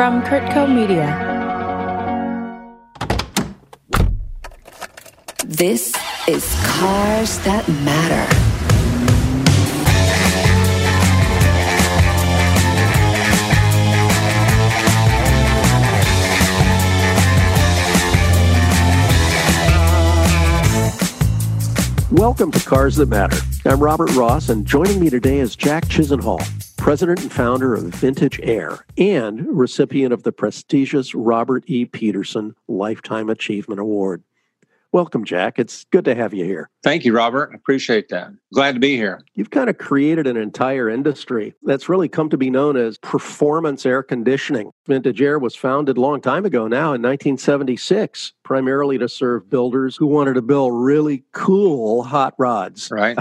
from Kurtco Media. This is Cars That Matter. Welcome to Cars That Matter. I'm Robert Ross, and joining me today is Jack Chisenhall, president and founder of Vintage Air and recipient of the prestigious Robert E. Petersen Lifetime Achievement Award. Welcome, Jack. It's good to have you here. Thank you, Robert. Appreciate that. Glad to be here. You've kind of created an entire industry that's really come to be known as performance air conditioning. Vintage Air was founded a long time ago now in 1976, primarily to serve builders who wanted to build really cool hot rods. Right.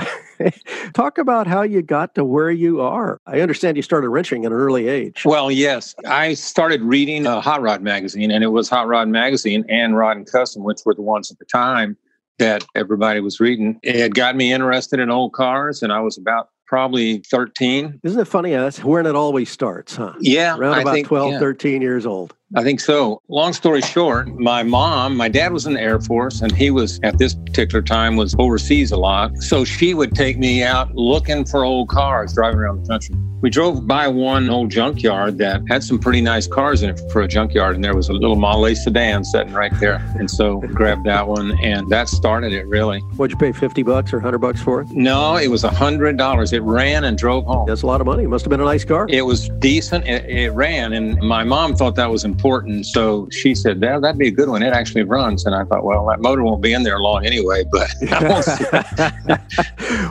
Talk about how you got to where you are. I understand you started wrenching at an early age. Well, yes. I started reading a Hot Rod magazine, and it was Hot Rod Magazine and Rod and Custom, which were the ones at the time that everybody was reading. It got me interested in old cars, and I was about probably 13. Isn't it funny? That's when it always starts, huh? Yeah. Around about think, 12, yeah. 13 years old. I think so. Long story short, my mom, my dad was in the Air Force and he was at this particular time was overseas a lot. So she would take me out looking for old cars driving around the country. We drove by one old junkyard that had some pretty nice cars in it for a junkyard and there was a little Model sedan sitting right there. And so grabbed that one and that started it really. What'd you pay, 50 bucks or 100 bucks for it? No, it was a hundred dollars. It ran and drove home. That's a lot of money. It must have been a nice car. It was decent. It, it ran, and my mom thought that was important. So she said, "That that'd be a good one. It actually runs." And I thought, well, that motor won't be in there long anyway. But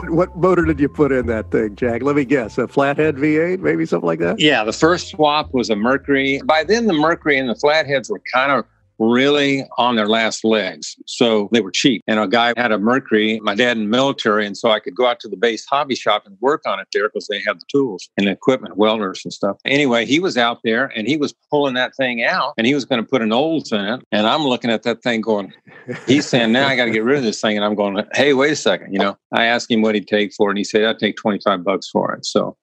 what motor did you put in that thing, Jack? Let me guess. A flathead V8, maybe something like that. yeah, the first swap was a Mercury. By then, the Mercury and the flatheads were kind of really on their last legs. So they were cheap. And a guy had a Mercury, my dad in the military. And so I could go out to the base hobby shop and work on it there because they had the tools and the equipment, welders and stuff. Anyway, he was out there and he was pulling that thing out and he was going to put an Olds in it. And I'm looking at that thing going, he's saying, now I got to get rid of this thing. And I'm going, hey, wait a second. You know, I asked him what he'd take for it. And he said, I'd take 25 bucks for it. So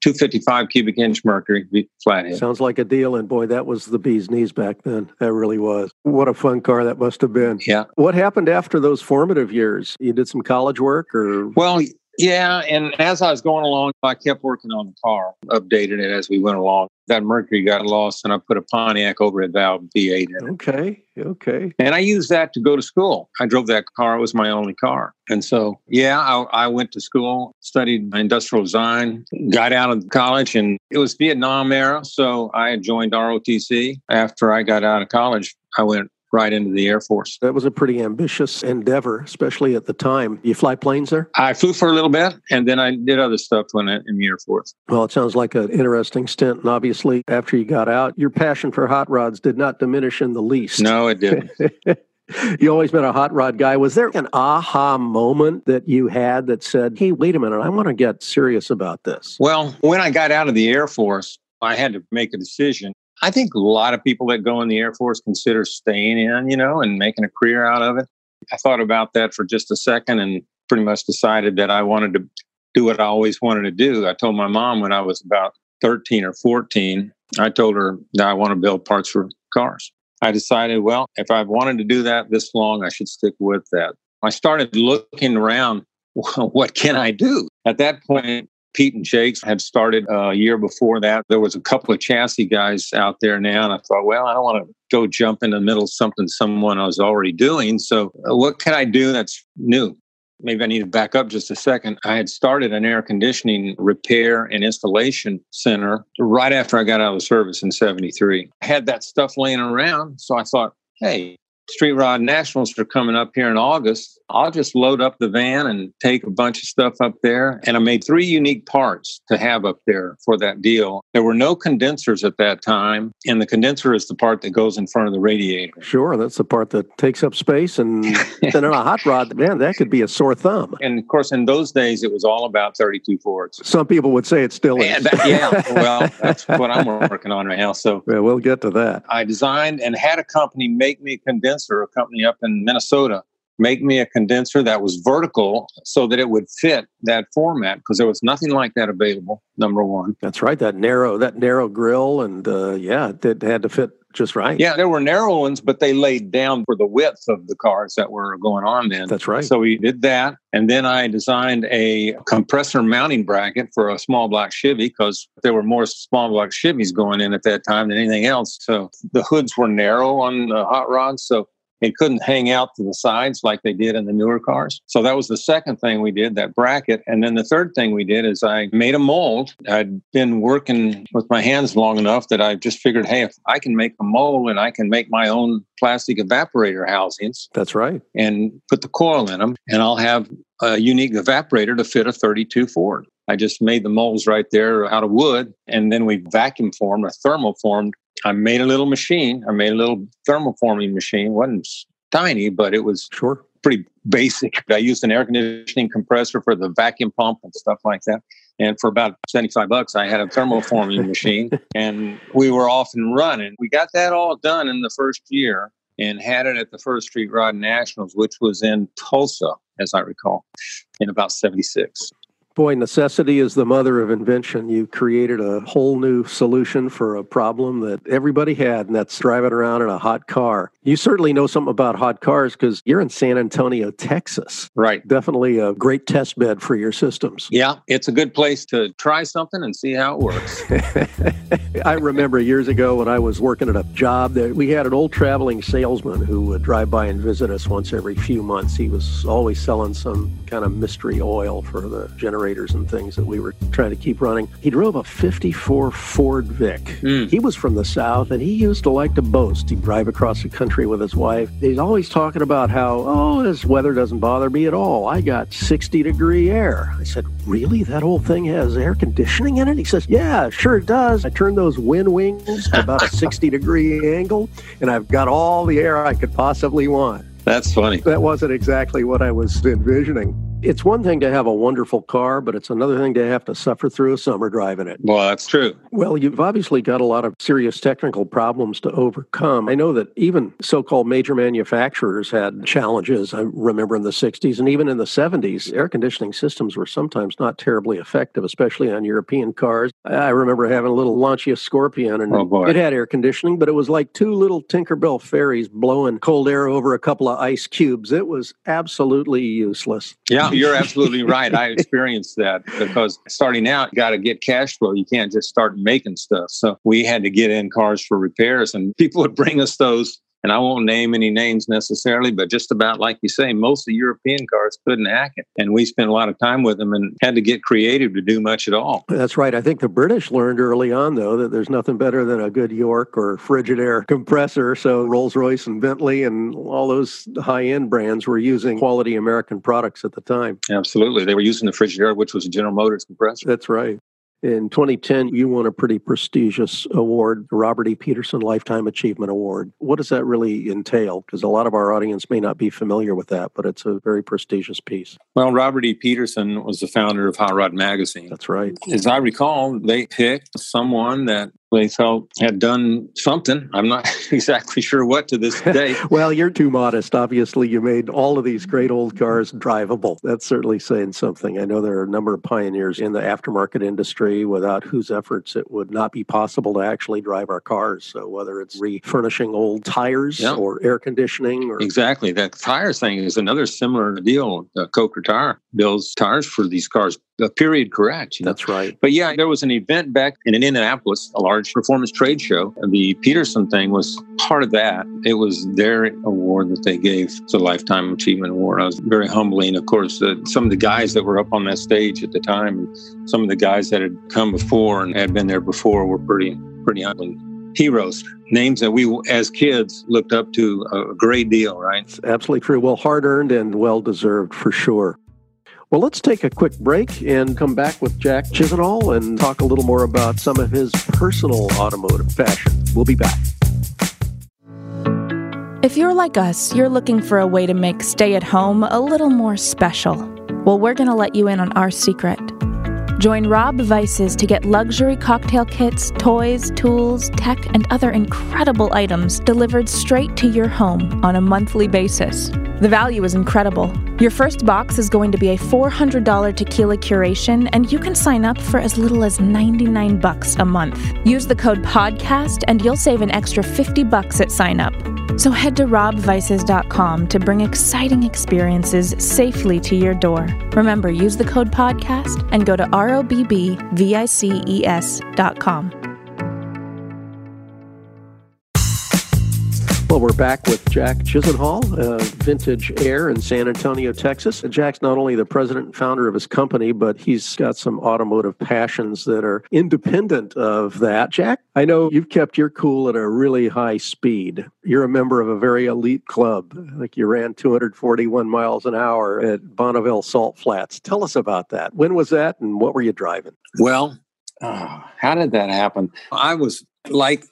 255 cubic inch Mercury flathead. Sounds like a deal. And boy, that was the bee's knees back then. That really was. What a fun car that must have been. Yeah. What happened after those formative years? You did some college work or? Well, yeah. And as I was going along, I kept working on the car, updated it as we went along. That Mercury got lost, and I put a Pontiac overhead valve V8 in it. Okay. Okay. And I used that to go to school. I drove that car, it was my only car. And so, yeah, I, I went to school, studied industrial design, got out of college, and it was Vietnam era. So I had joined ROTC. After I got out of college, I went right into the Air Force. That was a pretty ambitious endeavor, especially at the time. You fly planes there? I flew for a little bit, and then I did other stuff when I, in the Air Force. Well, it sounds like an interesting stint. And obviously, after you got out, your passion for hot rods did not diminish in the least. No, it didn't. you always been a hot rod guy. Was there an aha moment that you had that said, hey, wait a minute, I want to get serious about this? Well, when I got out of the Air Force, I had to make a decision. I think a lot of people that go in the Air Force consider staying in, you know, and making a career out of it. I thought about that for just a second and pretty much decided that I wanted to do what I always wanted to do. I told my mom when I was about 13 or 14, I told her that I want to build parts for cars. I decided, well, if I've wanted to do that this long, I should stick with that. I started looking around, what can I do? At that point, Pete and Jakes had started a year before that. There was a couple of chassis guys out there now, and I thought, well, I don't want to go jump in the middle of something someone I was already doing. So, uh, what can I do that's new? Maybe I need to back up just a second. I had started an air conditioning repair and installation center right after I got out of the service in 73. I had that stuff laying around. So I thought, hey, Street Rod Nationals are coming up here in August. I'll just load up the van and take a bunch of stuff up there. And I made three unique parts to have up there for that deal. There were no condensers at that time, and the condenser is the part that goes in front of the radiator. Sure, that's the part that takes up space. And then on a hot rod, man, that could be a sore thumb. And of course, in those days, it was all about 32 Fords. Some people would say it still is. Yeah, that- yeah, well, that's what I'm working on right now. So Yeah, we'll get to that. I designed and had a company make me a condenser, a company up in Minnesota. Make me a condenser that was vertical so that it would fit that format because there was nothing like that available. Number one. That's right. That narrow, that narrow grill, and uh, yeah, it had to fit just right. Yeah, there were narrow ones, but they laid down for the width of the cars that were going on then. That's right. So we did that. And then I designed a compressor mounting bracket for a small block Chevy because there were more small block Chevys going in at that time than anything else. So the hoods were narrow on the hot rods. So it couldn't hang out to the sides like they did in the newer cars. So that was the second thing we did, that bracket. And then the third thing we did is I made a mold. I'd been working with my hands long enough that I just figured, hey, if I can make a mold and I can make my own plastic evaporator housings. That's right. And put the coil in them, and I'll have a unique evaporator to fit a 32 Ford. I just made the molds right there out of wood, and then we vacuum formed or thermoformed I made a little machine. I made a little thermoforming machine. It wasn't tiny, but it was sure pretty basic. I used an air conditioning compressor for the vacuum pump and stuff like that. And for about 75 bucks, I had a thermoforming machine and we were off and running. We got that all done in the first year and had it at the First Street Rod Nationals, which was in Tulsa, as I recall, in about 76. Boy, necessity is the mother of invention. You created a whole new solution for a problem that everybody had, and that's driving around in a hot car. You certainly know something about hot cars because you're in San Antonio, Texas. Right. Definitely a great test bed for your systems. Yeah, it's a good place to try something and see how it works. I remember years ago when I was working at a job that we had an old traveling salesman who would drive by and visit us once every few months. He was always selling some kind of mystery oil for the generator generators and things that we were trying to keep running. He drove a 54 Ford Vic. Mm. He was from the South and he used to like to boast. He'd drive across the country with his wife. He's always talking about how, oh, this weather doesn't bother me at all. I got 60 degree air. I said, really? That whole thing has air conditioning in it? He says, yeah, sure it does. I turned those wind wings to about a 60 degree angle and I've got all the air I could possibly want. That's funny. That wasn't exactly what I was envisioning. It's one thing to have a wonderful car, but it's another thing to have to suffer through a summer driving it. Well, that's true. Well, you've obviously got a lot of serious technical problems to overcome. I know that even so called major manufacturers had challenges. I remember in the 60s and even in the 70s, air conditioning systems were sometimes not terribly effective, especially on European cars. I remember having a little Lancia Scorpion and oh it had air conditioning, but it was like two little Tinkerbell fairies blowing cold air over a couple of ice cubes. It was absolutely useless. Yeah you're absolutely right. I experienced that because starting out, you got to get cash flow. You can't just start making stuff. So we had to get in cars for repairs, and people would bring us those and I won't name any names necessarily, but just about like you say, most of the European cars couldn't hack it. And we spent a lot of time with them and had to get creative to do much at all. That's right. I think the British learned early on, though, that there's nothing better than a good York or Frigidaire compressor. So Rolls Royce and Bentley and all those high end brands were using quality American products at the time. Absolutely. They were using the Frigidaire, which was a General Motors compressor. That's right. In 2010, you won a pretty prestigious award, the Robert E. Petersen Lifetime Achievement Award. What does that really entail? Because a lot of our audience may not be familiar with that, but it's a very prestigious piece. Well, Robert E. Petersen was the founder of Hot Rod Magazine. That's right. As I recall, they picked someone that they felt had done something. I'm not exactly sure what to this day. well, you're too modest. Obviously, you made all of these great old cars drivable. That's certainly saying something. I know there are a number of pioneers in the aftermarket industry without whose efforts it would not be possible to actually drive our cars. So whether it's refurnishing old tires yeah. or air conditioning or Exactly. That tire thing is another similar deal. The Coker Tire builds tires for these cars the period correct. You know? That's right. But yeah, there was an event back in Indianapolis, a large performance trade show. The Petersen thing was part of that. It was their award that they gave. It's a Lifetime Achievement Award. I was very humbling. Of course, uh, some of the guys that were up on that stage at the time, and some of the guys that had come before and had been there before were pretty, pretty humbling heroes, names that we as kids looked up to a great deal, right? It's absolutely true. Well, hard earned and well deserved for sure. Well, let's take a quick break and come back with Jack Chisenhall and talk a little more about some of his personal automotive fashion. We'll be back. If you're like us, you're looking for a way to make stay at home a little more special. Well, we're going to let you in on our secret. Join Robb Vices to get luxury cocktail kits, toys, tools, tech, and other incredible items delivered straight to your home on a monthly basis. The value is incredible. Your first box is going to be a $400 tequila curation, and you can sign up for as little as 99 bucks a month. Use the code PODCAST and you'll save an extra 50 bucks at sign up. So head to robbvices.com to bring exciting experiences safely to your door. Remember, use the code PODCAST and go to robbvices.com. Well, we're back with Jack Chisenhall, uh, Vintage Air in San Antonio, Texas. And Jack's not only the president and founder of his company, but he's got some automotive passions that are independent of that. Jack, I know you've kept your cool at a really high speed. You're a member of a very elite club. Like you ran 241 miles an hour at Bonneville Salt Flats. Tell us about that. When was that, and what were you driving? Well, uh, how did that happen? I was like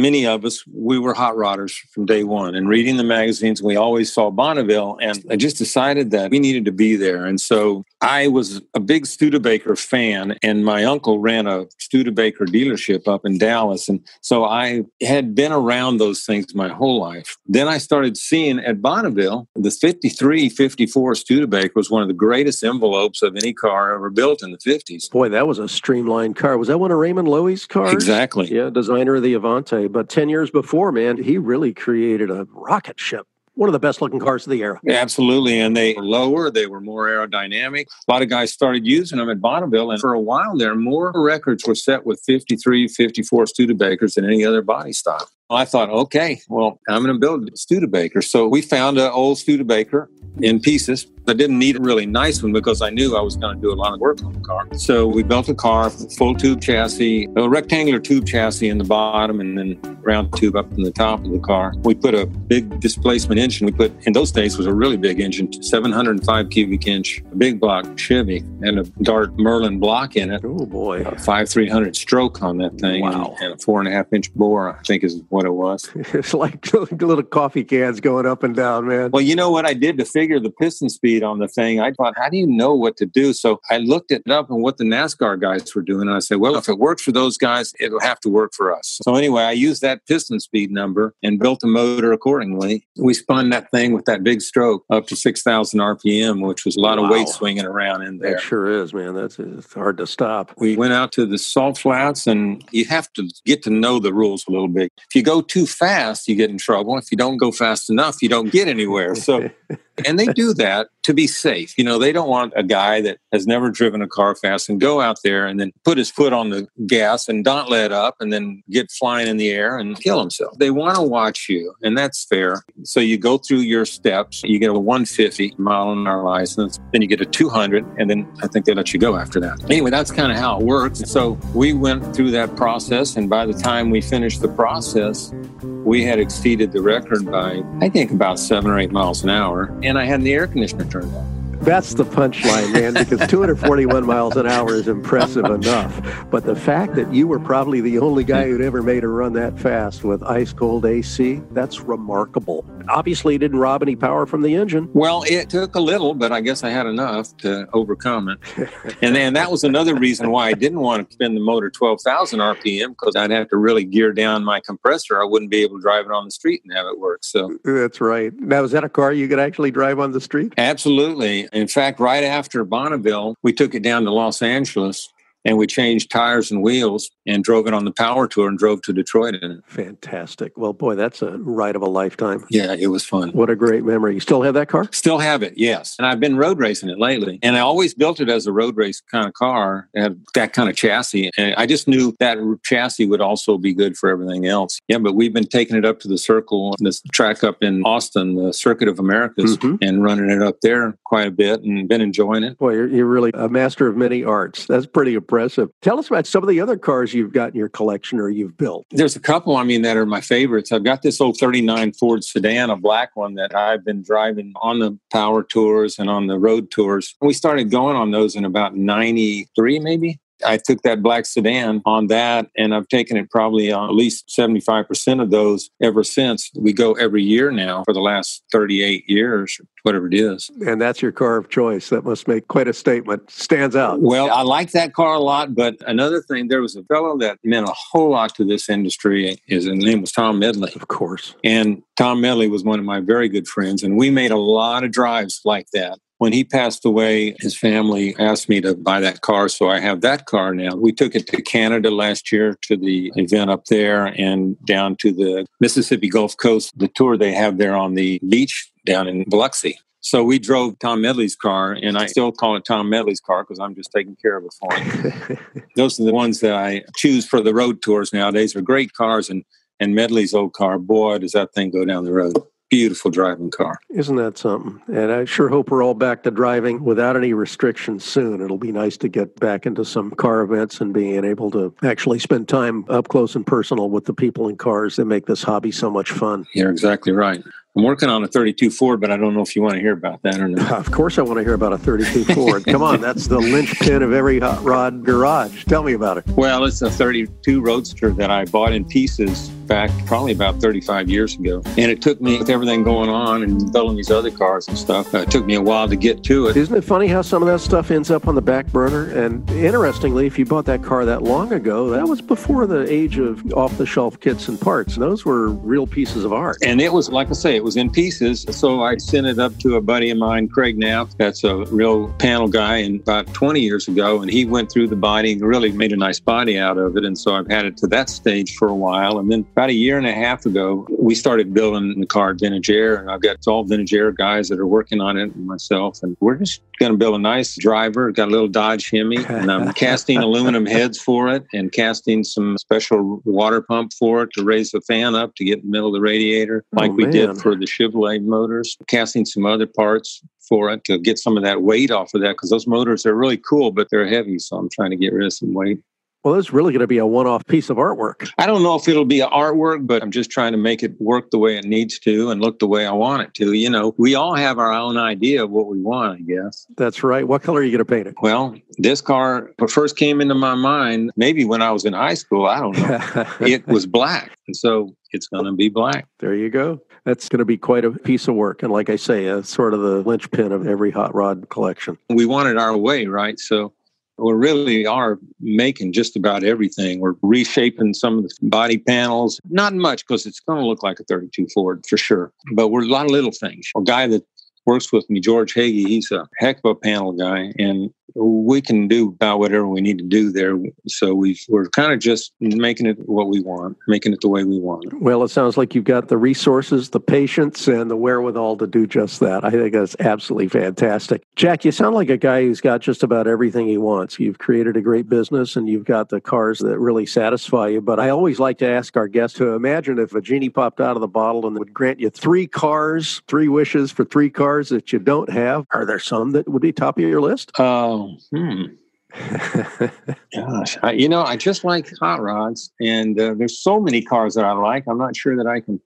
many of us, we were hot rodders from day one. And reading the magazines, we always saw Bonneville. And I just decided that we needed to be there. And so I was a big Studebaker fan, and my uncle ran a Studebaker dealership up in Dallas. And so I had been around those things my whole life. Then I started seeing at Bonneville, the 53 54 Studebaker was one of the greatest envelopes of any car ever built in the 50s. Boy, that was a streamlined car. Was that one of Raymond Loewy's cars? Exactly. Yeah, designer of the Avanti. But 10 years before, man, he really created a rocket ship one of the best looking cars of the era. Absolutely. And they were lower, they were more aerodynamic. A lot of guys started using them at Bonneville. And for a while there, more records were set with 53, 54 Studebakers than any other body style. I thought, okay, well, I'm going to build a Studebaker. So we found an old Studebaker in pieces. I didn't need a really nice one because I knew I was going to do a lot of work on the car. So we built a car, full tube chassis, a rectangular tube chassis in the bottom, and then round tube up in the top of the car. We put a big displacement engine. We put in those days was a really big engine, 705 cubic inch, a big block Chevy, and a Dart Merlin block in it. Oh boy, a five three hundred stroke on that thing, wow. and, and, a four and a half inch bore. I think is what it was. it's like little coffee cans going up and down, man. Well, you know what I did to figure the piston speed on the thing? I thought, how do you know what to do? So I looked it up and what the NASCAR guys were doing, and I said, well, if it works for those guys, it'll have to work for us. So anyway, I used that piston speed number and built a motor accordingly. We spun that thing with that big stroke up to 6,000 RPM, which was a lot wow. of weight swinging around in there. It sure is, man. That's it's hard to stop. We went out to the salt flats, and you have to get to know the rules a little bit. If you go too fast, you get in trouble. If you don't go fast enough, you don't get anywhere. So and they do that to be safe. You know, they don't want a guy that has never driven a car fast and go out there and then put his foot on the gas and don't let up and then get flying in the air and kill himself. They want to watch you, and that's fair. So you go through your steps. You get a 150 mile an hour license, then you get a 200, and then I think they let you go after that. Anyway, that's kind of how it works. So we went through that process, and by the time we finished the process, we had exceeded the record by, I think, about seven or eight miles an hour. And I had the air conditioner turned on. That's the punchline, man, because 241 miles an hour is impressive enough. But the fact that you were probably the only guy who'd ever made a run that fast with ice cold AC, that's remarkable. Obviously, didn't rob any power from the engine. Well, it took a little, but I guess I had enough to overcome it. and then that was another reason why I didn't want to spin the motor 12,000 RPM because I'd have to really gear down my compressor. I wouldn't be able to drive it on the street and have it work. So that's right. Now, is that a car you could actually drive on the street? Absolutely. In fact, right after Bonneville, we took it down to Los Angeles and we changed tires and wheels and drove it on the power tour and drove to Detroit in it. Fantastic. Well, boy, that's a ride of a lifetime. Yeah, it was fun. What a great memory. You still have that car? Still have it, yes. And I've been road racing it lately. And I always built it as a road race kind of car, had that kind of chassis. And I just knew that chassis would also be good for everything else. Yeah, but we've been taking it up to the circle, this track up in Austin, the Circuit of Americas, mm-hmm. and running it up there quite a bit and been enjoying it. Boy, you're, you're really a master of many arts. That's pretty impressive. Tell us about some of the other cars you've got in your collection or you've built. There's a couple, I mean, that are my favorites. I've got this old 39 Ford sedan, a black one that I've been driving on the power tours and on the road tours. We started going on those in about 93, maybe. I took that black sedan on that, and I've taken it probably on at least 75% of those ever since. We go every year now for the last 38 years, whatever it is. And that's your car of choice. That must make quite a statement. Stands out. Well, I like that car a lot, but another thing, there was a fellow that meant a whole lot to this industry. His name was Tom Medley. Of course. And Tom Medley was one of my very good friends, and we made a lot of drives like that when he passed away, his family asked me to buy that car. So I have that car now. We took it to Canada last year to the event up there and down to the Mississippi Gulf Coast, the tour they have there on the beach down in Biloxi. So we drove Tom Medley's car, and I still call it Tom Medley's car because I'm just taking care of it for him. Those are the ones that I choose for the road tours nowadays. They're great cars, and and Medley's old car, boy, does that thing go down the road beautiful driving car. Isn't that something? And I sure hope we're all back to driving without any restrictions soon. It'll be nice to get back into some car events and being able to actually spend time up close and personal with the people in cars that make this hobby so much fun. You're exactly right. I'm working on a 32 Ford, but I don't know if you want to hear about that or not. Of course, I want to hear about a 32 Ford. Come on, that's the linchpin of every hot rod garage. Tell me about it. Well, it's a 32 Roadster that I bought in pieces back probably about 35 years ago. And it took me, with everything going on and building these other cars and stuff, uh, it took me a while to get to it. Isn't it funny how some of that stuff ends up on the back burner? And interestingly, if you bought that car that long ago, that was before the age of off the shelf kits and parts. Those were real pieces of art. And it was, like I say, it was in pieces. So I sent it up to a buddy of mine, Craig Knapp, that's a real panel guy, and about 20 years ago. And he went through the body and really made a nice body out of it. And so I've had it to that stage for a while. And then about a year and a half ago, we started building the car Vintage Air. And I've got all Vintage Air guys that are working on it and myself. And we're just going to build a nice driver. Got a little Dodge Hemi, and I'm casting aluminum heads for it and casting some special water pump for it to raise the fan up to get in the middle of the radiator, oh, like Oh, we did for the Chevrolet motors. Casting some other parts for it to get some of that weight off of that because those motors are really cool, but they're heavy. So I'm trying to get rid of some weight. Well, it's really going to be a one off piece of artwork. I don't know if it'll be an artwork, but I'm just trying to make it work the way it needs to and look the way I want it to. You know, we all have our own idea of what we want, I guess. That's right. What color are you going to paint it? Well, this car first came into my mind, maybe when I was in high school, I don't know. it was black. And so it's going to be black. there you go. That's going to be quite a piece of work. And like I say, uh, sort of the linchpin of every hot rod collection. We want it our way, right? So we really are making just about everything. We're reshaping some of the body panels, not much because it's going to look like a 32 Ford for sure, but we're a lot of little things. A guy that works with me, George Hagee, he's a heck of a panel guy, and we can do about whatever we need to do there. So we we're kind of just making it what we want, making it the way we want it. Well, it sounds like you've got the resources, the patience, and the wherewithal to do just that. I think that's absolutely fantastic. Jack, you sound like a guy who's got just about everything he wants. You've created a great business and you've got the cars that really satisfy you. But I always like to ask our guests to imagine if a genie popped out of the bottle and would grant you three cars, three wishes for three cars that you don't have. Are there some that would be top of your list? Oh, hmm. Gosh, I, you know, I just like hot rods, and uh, there's so many cars that I like. I'm not sure that I can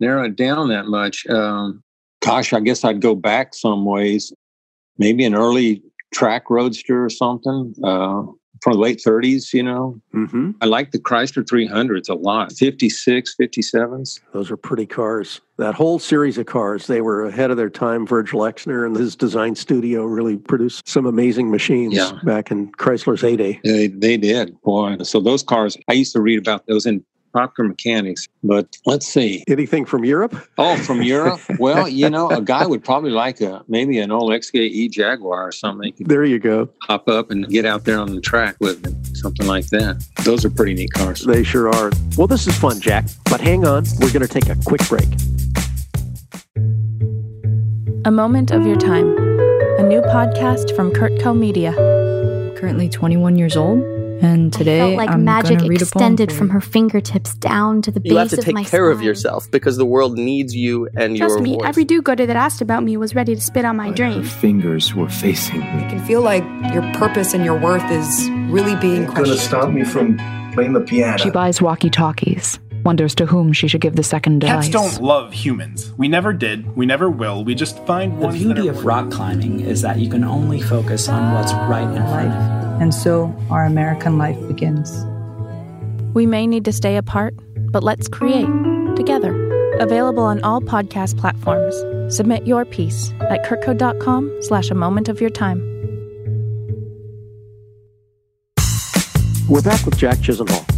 narrow it down that much. Um, gosh, I guess I'd go back some ways. Maybe an early track roadster or something uh, from the late 30s. You know, mm-hmm. I like the Chrysler 300s a lot. 56, 57s. Those are pretty cars. That whole series of cars, they were ahead of their time. Virgil Exner and his design studio really produced some amazing machines Yeah. back in Chrysler's heyday. They, they did, boy. So those cars, I used to read about those in Popular Mechanics. But let's see. Anything from Europe? Oh, from Europe? Well, you know, a guy would probably like a maybe an old XKE Jaguar or something. There you go. hop up and get out there on the track with it, something like that. Those are pretty neat cars. They sure are. Well, this is fun, Jack. But hang on, we're going to take a quick break. A Moment of Your Time, a new podcast from Kurtco Media. currently 21 years old, and today felt like I'm magic gonna read extended from you. her fingertips down to the base You have to take my care of yourself because the world needs you and Trust your me, voice. every do-gooder that asked about me was ready to spit on my Her dream. fingers were facing me. You can feel like your purpose and your worth is really being questioned gonna stop me from playing the piano. She buys walkie talkies, wonders to whom she should give the second Cats don't love humans. We never did. We never will. We just find The ones beauty that are of rock climbing is that you can only focus on what's right in front of you. And so our American life begins. We may need to stay apart, but let's create together. Available on all podcast platforms. Submit your piece at kurtco.com slash a moment of your time. We're back with Jack Chisenhall.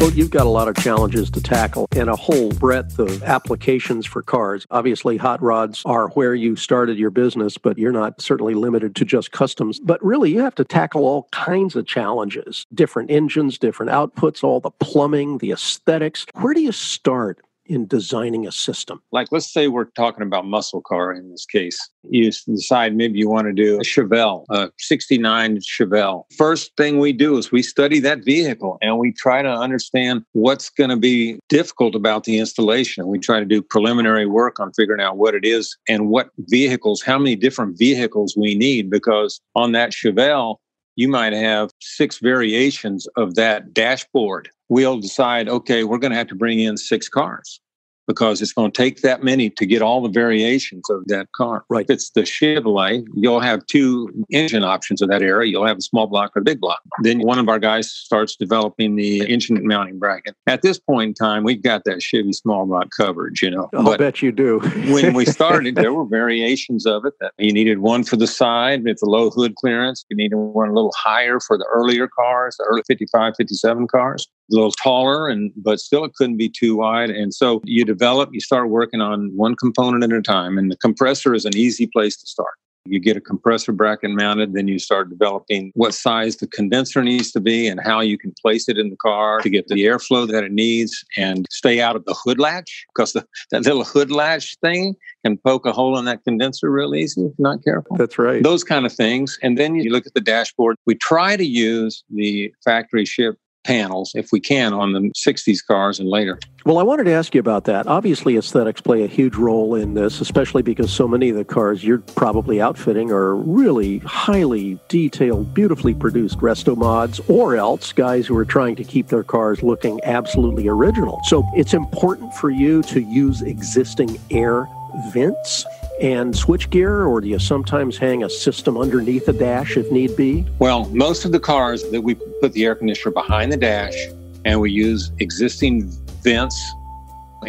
Well, you've got a lot of challenges to tackle and a whole breadth of applications for cars. Obviously, hot rods are where you started your business, but you're not certainly limited to just customs. But really, you have to tackle all kinds of challenges different engines, different outputs, all the plumbing, the aesthetics. Where do you start? In designing a system? Like, let's say we're talking about muscle car in this case. You decide maybe you want to do a Chevelle, a 69 Chevelle. First thing we do is we study that vehicle and we try to understand what's going to be difficult about the installation. We try to do preliminary work on figuring out what it is and what vehicles, how many different vehicles we need, because on that Chevelle, you might have six variations of that dashboard. We'll decide, okay, we're going to have to bring in six cars because it's going to take that many to get all the variations of that car. Right. If it's the Chevrolet, you'll have two engine options of that era. You'll have a small block or a big block. Then one of our guys starts developing the engine mounting bracket. At this point in time, we've got that Chevy small block coverage, you know. I'll but bet you do. when we started, there were variations of it. That you needed one for the side with the low hood clearance. You needed one a little higher for the earlier cars, the early 55, 57 cars a little taller and but still it couldn't be too wide and so you develop you start working on one component at a time and the compressor is an easy place to start you get a compressor bracket mounted, then you start developing what size the condenser needs to be and how you can place it in the car to get the airflow that it needs and stay out of the hood latch because the, that little hood latch thing can poke a hole in that condenser real easy if you're not careful. That's right. Those kind of things. And then you look at the dashboard. We try to use the factory ship panels if we can on the 60s cars and later. Well, I wanted to ask you about that. Obviously, aesthetics play a huge role in this, especially because so many of the cars you're probably outfitting are really highly detailed, beautifully produced resto mods, or else guys who are trying to keep their cars looking absolutely original. So it's important for you to use existing air vents and switchgear, or do you sometimes hang a system underneath the dash if need be? Well, most of the cars that we put the air conditioner behind the dash and we use existing vents.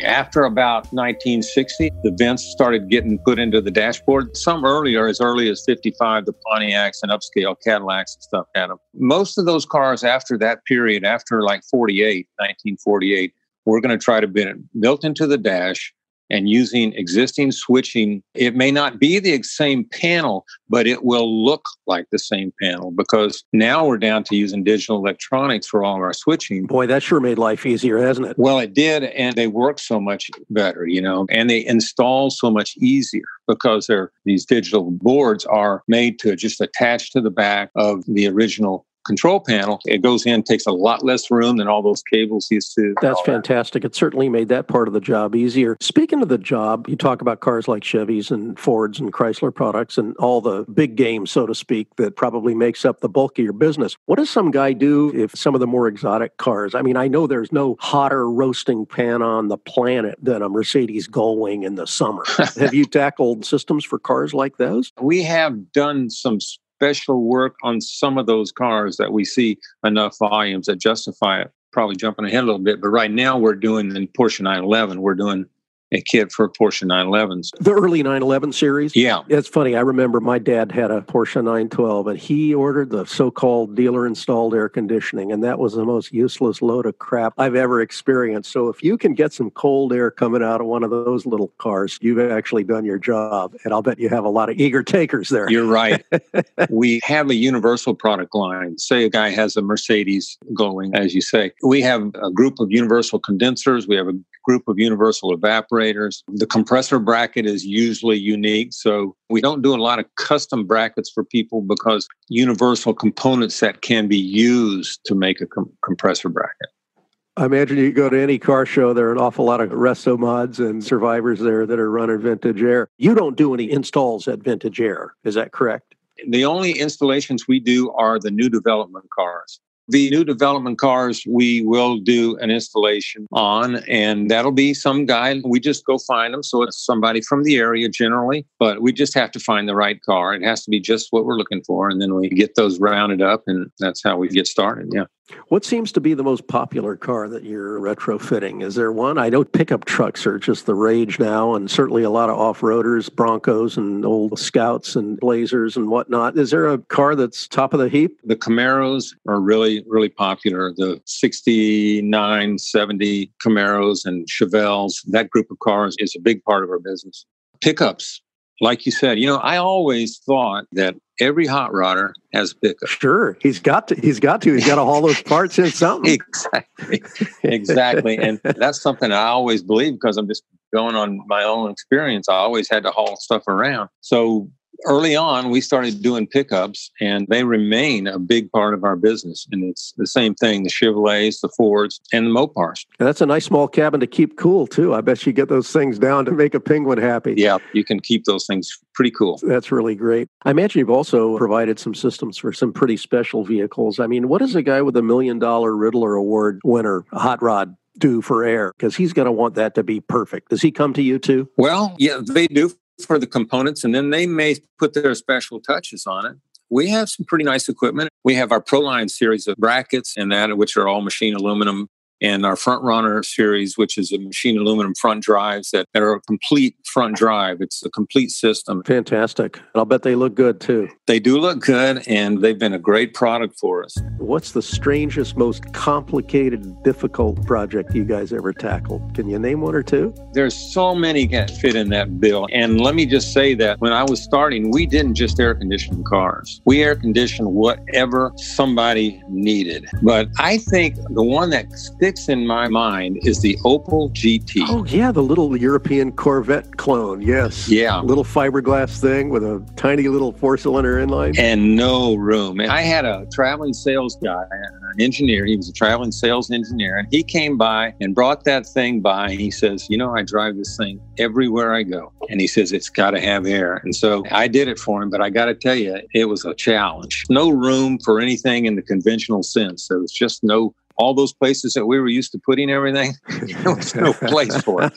After about 1960, the vents started getting put into the dashboard. Some earlier, as early as 55, the Pontiacs and upscale Cadillacs and stuff had them. Most of those cars after that period, after like 48, 1948, we're going to try to build built into the dash and using existing switching. It may not be the same panel, but it will look like the same panel because now we're down to using digital electronics for all of our switching. Boy, that sure made life easier, hasn't it? Well, it did. And they work so much better, you know, and they install so much easier because they're, these digital boards are made to just attach to the back of the original control panel, it goes in, takes a lot less room than all those cables used to. That's fantastic. That. It certainly made that part of the job easier. Speaking of the job, you talk about cars like Chevys and Fords and Chrysler products and all the big game, so to speak, that probably makes up the bulk of your business. What does some guy do if some of the more exotic cars? I mean, I know there's no hotter roasting pan on the planet than a Mercedes Gullwing in the summer. Have you tackled systems for cars like those? We have done some special work on some of those cars that we see enough volumes that justify it. Probably jumping ahead a little bit, but right now we're doing in Porsche 911, we're doing a kit for a Porsche 911s. The early 911 series? Yeah. It's funny. I remember my dad had a Porsche 912 and he ordered the so called dealer installed air conditioning. And that was the most useless load of crap I've ever experienced. So if you can get some cold air coming out of one of those little cars, you've actually done your job. And I'll bet you have a lot of eager takers there. You're right. we have a universal product line. Say a guy has a Mercedes going, as you say. We have a group of universal condensers. We have a group of universal evaporators. The compressor bracket is usually unique. So we don't do a lot of custom brackets for people because universal components that can be used to make a com- compressor bracket. I imagine you go to any car show, there are an awful lot of resto mods and survivors there that are running vintage air. You don't do any installs at vintage air, is that correct? The only installations we do are the new development cars The new development cars we will do an installation on, and that'll be some guy. We just go find them. So it's somebody from the area generally, but we just have to find the right car. It has to be just what we're looking for. And then we get those rounded up, and that's how we get started. Yeah. What seems to be the most popular car that you're retrofitting? Is there one? I know pickup trucks are just the rage now, and certainly a lot of off roaders, Broncos, and old Scouts and Blazers and whatnot. Is there a car that's top of the heap? The Camaros are really, really popular. The 69, 70 Camaros and Chevelles, that group of cars is a big part of our business. Pickups, like you said, you know, I always thought that every hot rodder has a pickup. Sure, he's got to. He's got to. He's got to haul those parts in something. exactly, exactly, and that's something I always believe because I'm just going on my own experience. I always had to haul stuff around. So early on, we started doing pickups, and they remain a big part of our business. And it's the same thing: the Chevrolets, the Fords, and the Mopars. And that's a nice small cabin to keep cool too. I bet you get those things down to make a penguin happy. Yeah, you can keep those things pretty cool. That's really great. I imagine you've also provided some systems for some pretty special vehicles. I mean, what does a guy with a million dollar Riddler Award winner, a hot rod, do for air? Because he's going to want that to be perfect. Does he come to you too? Well, yeah, they do for the components, and then they may put their special touches on it. We have some pretty nice equipment. We have our ProLine series of brackets and that, which are all machine aluminum and our front runner series which is a machine aluminum front drives that are a complete front drive. It's a complete system. Fantastic. And i'll bet they look good too. They do look good and they've been a great product for us. What's the strangest most complicated difficult project you guys ever tackled? Can you name one or two? There's so many that fit in that bill. And let me just say that when i was starting we didn't just air condition cars. We air conditioned whatever somebody needed. But i think the one that sticks in my mind is the Opel GT. Oh, yeah, the little European Corvette clone. Yes. Yeah. Little fiberglass thing with a tiny little four cylinder inline. And no room. And I had a traveling sales guy, an engineer. He was a traveling sales engineer. And he came by and brought that thing by. And he says, You know, I drive this thing everywhere I go. And he says, It's got to have air. And so I did it for him. But I got to tell you, it was a challenge. No room for anything in the conventional sense. There was just no all those places that we were used to putting everything, there was no place for it.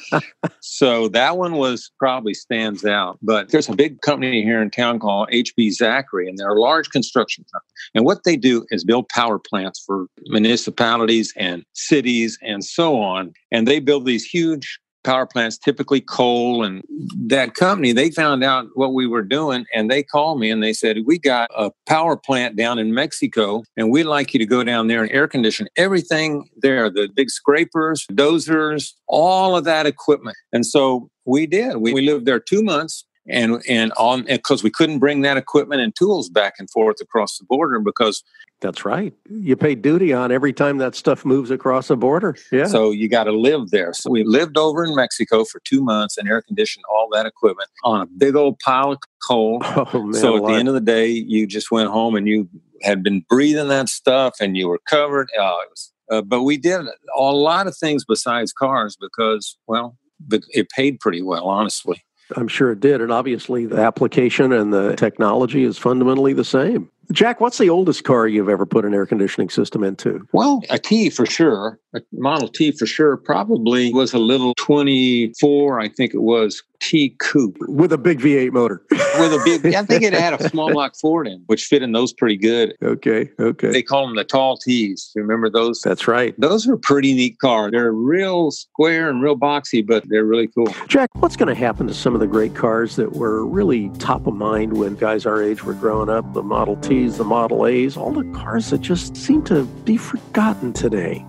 So that one was probably stands out. But there's a big company here in town called HB Zachry, and they're a large construction company. And what they do is build power plants for municipalities and cities and so on. And they build these huge power plants, typically coal. And that company, they found out what we were doing and they called me and they said, We got a power plant down in Mexico and we'd like you to go down there and air condition everything there the big scrapers, dozers, all of that equipment. And so we did. We, we lived there two months and and on because we couldn't bring that equipment and tools back and forth across the border because that's right. You pay duty on every time that stuff moves across the border. Yeah. So you got to live there. So we lived over in mexico for two months and air conditioned all that equipment on a big old pile of coal. Oh, man, so at the end of the day you just went home and you had been breathing that stuff and you were covered. It was, uh, but we did a lot of things besides cars because well it paid pretty well honestly I'm sure it did. And obviously, the application and the technology is fundamentally the same. Jack, what's the oldest car you've ever put an air conditioning system into? Well, a T for sure, a Model T for sure, probably was a little 24, I think it was, T coupe with a big V8 motor. with a big, I think it had a small block Ford in, which fit in those pretty good. Okay, okay. They call them the tall T's. Remember those? That's right. Those are pretty neat cars. They're real square and real boxy, but they're really cool. Jack, what's going to happen to some of the great cars that were really top of mind when guys our age were growing up? The Model The Model A's, all the cars that just seem to be forgotten today.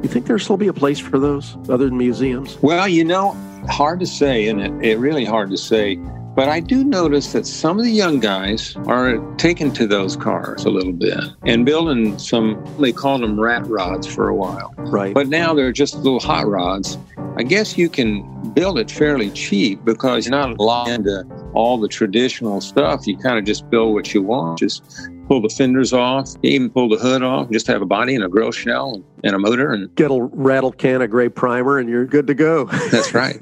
You think there'll still be a place for those other than museums? Well, you know, hard to say, and it, it really hard to say. But I do notice that some of the young guys are taken to those cars a little bit and building some, they called them rat rods for a while. Right. But now they're just little hot rods. I guess you can build it fairly cheap because you're not locked into all the traditional stuff. You kind of just build what you want. Just pull the fenders off, even pull the hood off, just have a body and a grill shell and, and a motor and get a rattle can of gray primer and you're good to go. That's right.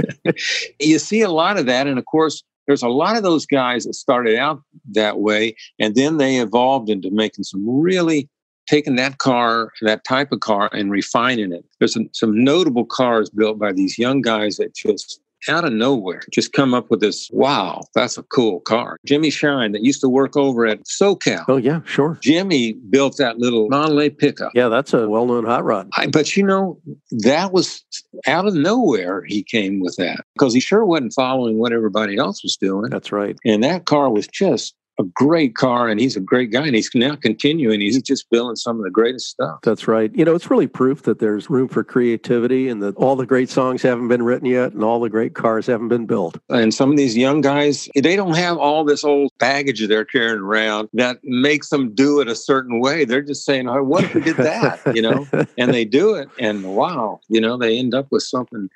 you see a lot of that. And of course, there's a lot of those guys that started out that way and then they evolved into making some really taking that car, that type of car, and refining it. There's some, some notable cars built by these young guys that just out of nowhere just come up with this wow that's a cool car. Jimmy Shine that used to work over at socal. Oh yeah sure. Jimmy built that little mondelez pickup. Yeah that's a well-known hot rod. I, but you know that was out of nowhere he came with that because he sure wasn't following what everybody else was doing. That's right. And that car was just a great car and he's a great guy and he's now continuing. He's just building some of the greatest stuff. That's right. You know it's really proof that there's room for creativity and that all the great songs haven't been written yet and all the great cars haven't been built. And some of these young guys they don't have all this old baggage they're carrying around that makes them do it a certain way. They're just saying oh, what if we did that? You know? And they do it and wow you know they end up with something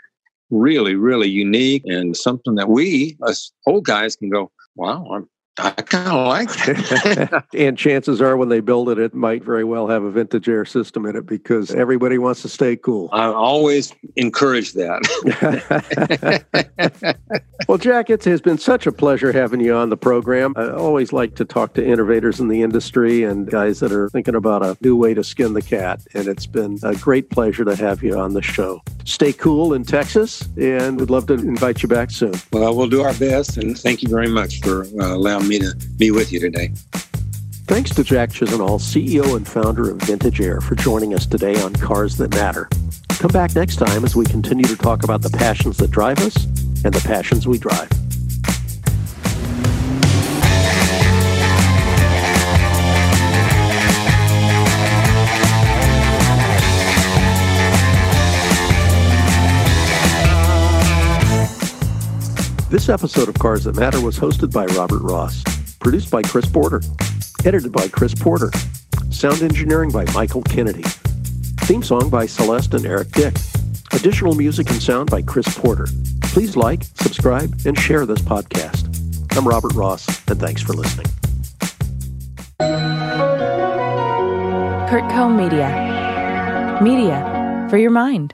really really unique and something that we us old guys can go wow I'm I kind of like it. and chances are when they build it, it might very well have a vintage air system in it because everybody wants to stay cool. I always encourage that. well, Jack, it has been such a pleasure having you on the program. I always like to talk to innovators in the industry and guys that are thinking about a new way to skin the cat. And it's been a great pleasure to have you on the show. Stay cool in Texas, and we'd love to invite you back soon. Well, we'll do our best. And thank you very much for uh, allowing me to be with you today. Thanks to Jack Chisenhall, CEO and founder of Vintage Air, for joining us today on Cars That Matter. Come back next time as we continue to talk about the passions that drive us and the passions we drive. This episode of Cars That Matter was hosted by Robert Ross, produced by Chris Porter, edited by Chris Porter, sound engineering by Michael Kennedy, theme song by Celeste and Eric Dick, additional music and sound by Chris Porter. Please like, subscribe, and share this podcast. I'm Robert Ross, and thanks for listening. Kurt Media. Media for your mind.